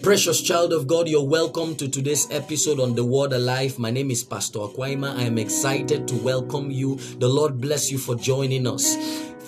Precious child of God, you're welcome to today's episode on The Word Alive. My name is Pastor Akwaima. I am excited to welcome you. The Lord bless you for joining us.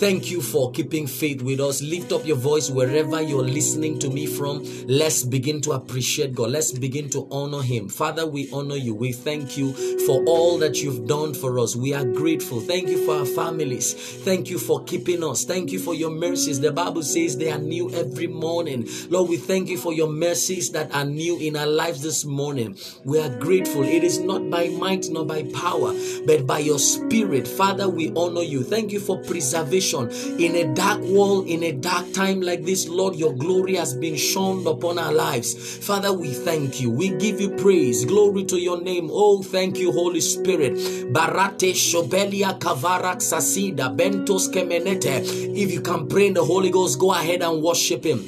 Thank you for keeping faith with us. Lift up your voice wherever you're listening to me from. Let's begin to appreciate God. Let's begin to honor Him. Father, we honor you. We thank you for all that you've done for us. We are grateful. Thank you for our families. Thank you for keeping us. Thank you for your mercies. The Bible says they are new every morning. Lord, we thank you for your mercies that are new in our lives this morning. We are grateful. It is not by might nor by power, but by your spirit. Father, we honor you. Thank you for preservation in a dark world, in a dark time like this, Lord, your glory has been shone upon our lives. Father, we thank you. We give you praise. Glory to your name. Oh, thank you, Holy Spirit. Barate Shobelia Kavarak Sasida Bentos Kemenete. If you can pray in the Holy Ghost, go ahead and worship him.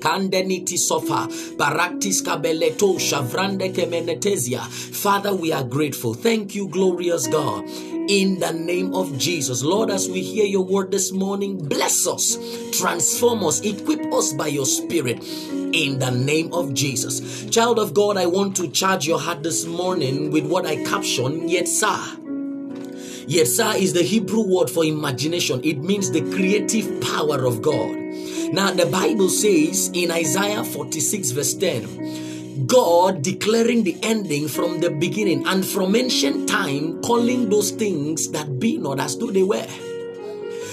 Kandeniti sofa, baraktis kabeleto, shavrande kemenetezia. Father, we are grateful. Thank you, glorious God. In the name of Jesus. Lord, as we hear your word this morning, bless us, transform us, equip us by your spirit. In the name of Jesus. Child of God, I want to charge your heart this morning with what I caption, captioned, Yetser. Yetser is the Hebrew word for imagination. It means the creative power of God. Now, the Bible says in Isaiah 46, verse 10, God declaring the ending from the beginning and from ancient time, calling those things that be not as though they were.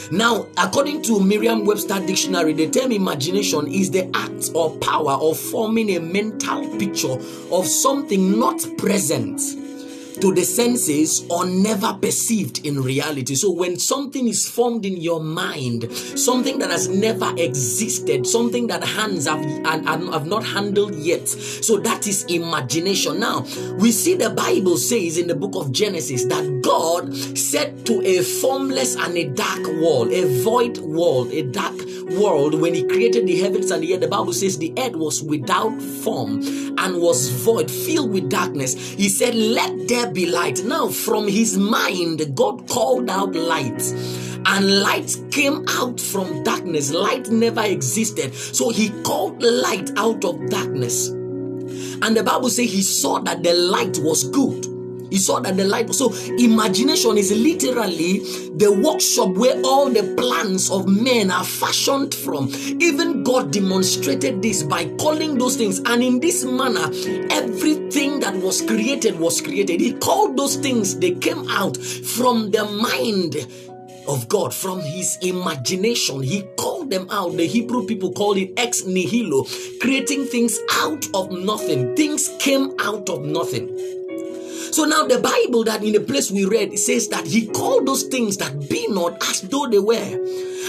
Now, according to Merriam Webster Dictionary, the term imagination is the act or power of forming a mental picture of something not present to the senses or never perceived in reality. So when something is formed in your mind, something that has never existed, something that hands have, have not handled yet, so that is imagination. Now, we see the Bible says in the book of Genesis that God said to a formless and a dark world, a void world, a dark world, when He created the heavens and the earth, the Bible says the earth was without form and was void, filled with darkness. He said, Let there be light. Now, from His mind, God called out light and light came out from darkness. Light never existed. So he called light out of darkness. And the Bible says he saw that the light was good. He saw that the light. So imagination is literally the workshop where all the plans of men are fashioned from. Even God demonstrated this by calling those things. And in this manner, everything that was created was created. He called those things, they came out from the mind of God, from his imagination. He called them out. The Hebrew people called it ex nihilo, creating things out of nothing. Things came out of nothing. So now the Bible that in the place we read it says that he called those things that be not as though they were.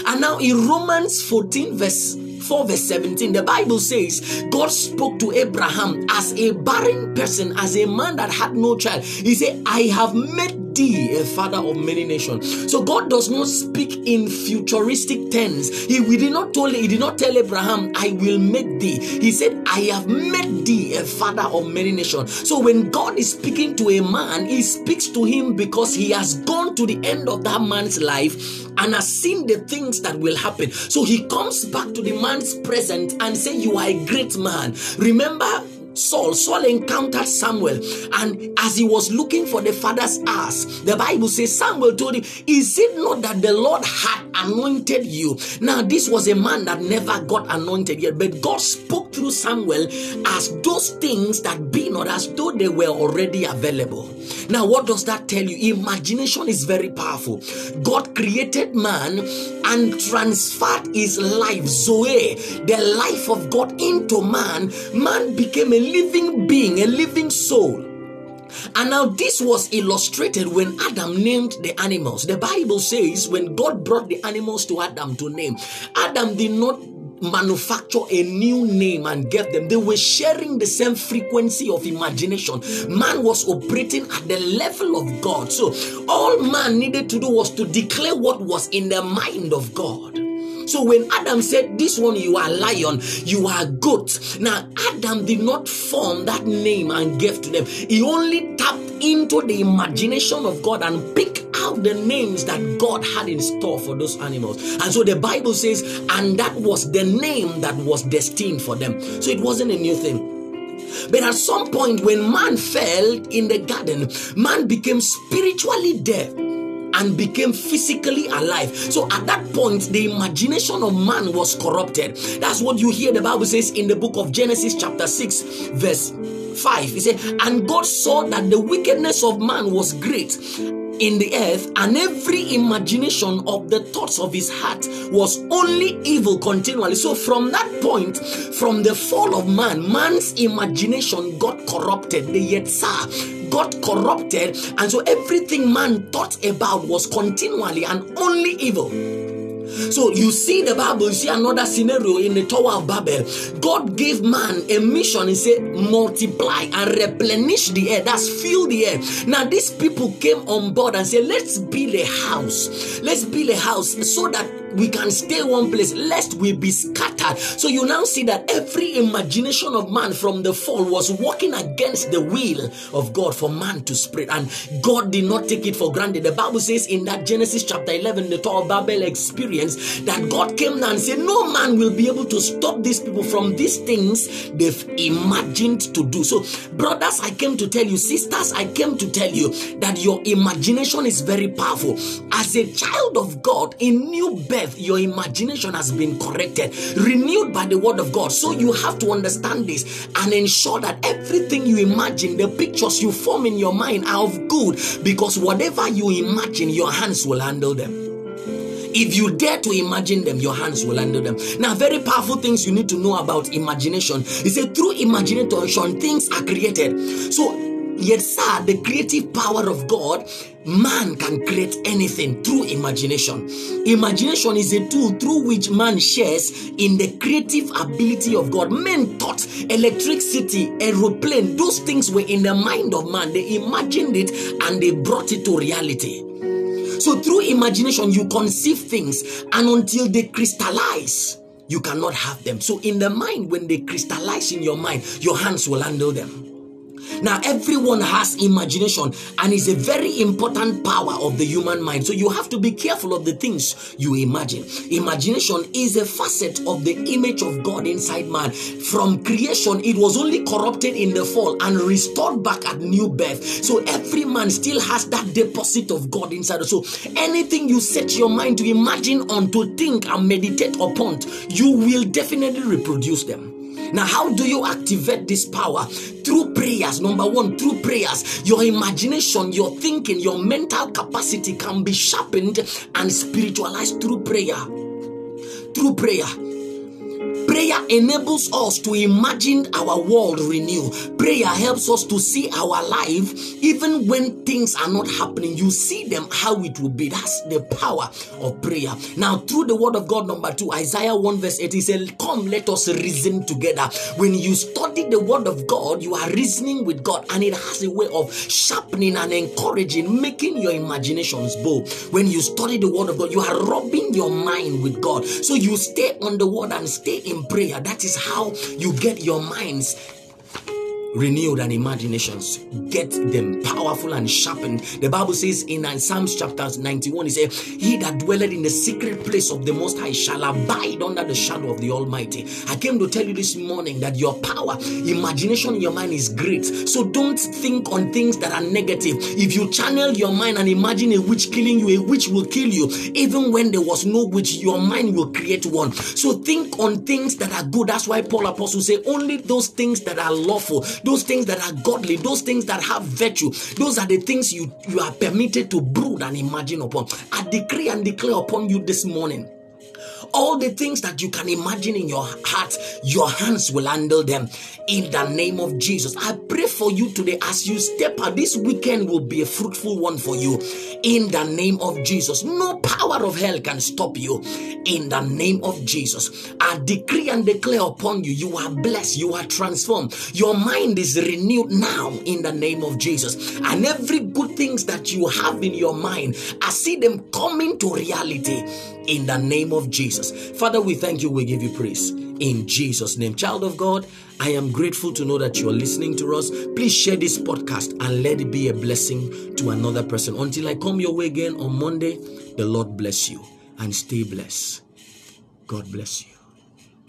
And now in Romans 14 verse 4 verse 17 the bible says god spoke to abraham as a barren person as a man that had no child he said i have made thee a father of many nations. So god does not speak in futuristic tense he, we did not tell he did not tell abraham i will make thee. He said i have made thee a father of many nations. So when god is speaking to a man he speaks to him because he has gone to the end of that man's life and has seen the things that will happen. So he comes back to the man's present and say you are a great man. Remember Saul, Saul encountered Samuel, and as he was looking for the father's ass, the Bible says Samuel told him, Is it not that the Lord had anointed you? Now, this was a man that never got anointed yet, but God spoke through Samuel as those things that be not as though they were already available. Now, what does that tell you? Imagination is very powerful. God created man and transferred his life, Zoe, the life of God, into man. Man became a living being, a living soul. And now this was illustrated when Adam named the animals. The Bible says when God brought the animals to Adam to name, Adam did not manufacture a new name and give them. They were sharing the same frequency of imagination. Man was operating at the level of God. So all man needed to do was to declare what was in the mind of God. So when Adam said, This one you are lion, you are goat. Now, Adam did not form that name and gave to them. He only tapped into the imagination of God and picked out the names that God had in store for those animals. And so the Bible says, and that was the name that was destined for them. So it wasn't a new thing. But at some point, when man fell in the garden, man became spiritually dead and became physically alive. So at that point, the imagination of man was corrupted. That's what you hear the Bible says in the book of Genesis, chapter 6, verse 5. He said, And God saw that the wickedness of man was great in the earth, and every imagination of the thoughts of his heart was only evil continually. So, from that point, from the fall of man, man's imagination got corrupted. The Yetser got corrupted, and so everything man thought about was continually and only evil. So you see the Bible, you see another scenario in the Tower of Babel. God gave man a mission. He said, multiply and replenish the air. That's fill the air. Now these people came on board and said, let's build a house. Let's build a house so that we can stay one place lest we be scattered. So you now see that every imagination of man from the fall was working against the will of God for man to spread. And God did not take it for granted. The Bible says in that Genesis chapter 11, the Tower of Babel experience, that God came down and said, No man will be able to stop these people from these things they've imagined to do. So, brothers, I came to tell you, sisters, I came to tell you that your imagination is very powerful. As a child of God in new birth, your imagination has been corrected, renewed by the word of God. So you have to understand this and ensure that everything you imagine, the pictures you form in your mind are of good because whatever you imagine, your hands will handle them. If you dare to imagine them, your hands will handle them. Now, very powerful things you need to know about imagination. He said, through imagination, things are created. So Yetser, the creative power of God, man can create anything through imagination. Imagination is a tool through which man shares in the creative ability of God. Men thought electricity, aeroplane, those things were in the mind of man. They imagined it and they brought it to reality. So, through imagination, you conceive things, and until they crystallize, you cannot have them. So, in the mind, when they crystallize in your mind, your hands will handle them. Now, everyone has imagination and is a very important power of the human mind. So, you have to be careful of the things you imagine. Imagination is a facet of the image of God inside man. From creation, it was only corrupted in the fall and restored back at new birth. So, every man still has that deposit of God inside. So, anything you set your mind to imagine on, to think and meditate upon, you will definitely reproduce them. Now, how do you activate this power? Through prayers. Number one, through prayers. Your imagination, your thinking, your mental capacity can be sharpened and spiritualized through prayer. Through prayer. Prayer enables us to imagine our world renew. Prayer helps us to see our life even when things are not happening. You see them how it will be. That's the power of prayer. Now, through the word of God, number two, Isaiah 1 verse 8, he said, Come, let us reason together. When you study the word of God, you are reasoning with God, and it has a way of sharpening and encouraging, making your imaginations bold. When you study the word of God, you are rubbing your mind with God. So you stay on the word and stay in prayer. That is how you get your minds renewed and imaginations get them powerful and sharpened. The bible says in uh, psalms chapter 91 he said he that dwelleth in the secret place of the most high shall abide under the shadow of the almighty. I came to tell you this morning that your power imagination in your mind is great. So don't think on things that are negative. If you channel your mind and imagine a witch killing you a witch will kill you. Even when there was no witch your mind will create one. So think on things that are good. That's why paul apostle say only those things that are lawful those things that are godly, those things that have virtue, those are the things you, you are permitted to brood and imagine upon. I decree and declare upon you this morning all the things that you can imagine in your heart, your hands will handle them in the name of Jesus. I pray for you today as you step out. This weekend will be a fruitful one for you in the name of Jesus. No power of hell can stop you in the name of Jesus. I decree and declare upon you, you are blessed, you are transformed. Your mind is renewed now in the name of Jesus. And every good things that you have in your mind, I see them coming to reality in the name of Jesus. Father, we thank you, we give you praise. in Jesus' name. Child of God, I am grateful to know that you are listening to us. Please share this podcast and let it be a blessing to another person. Until I come your way again on Monday, the Lord bless you and stay blessed. God bless you.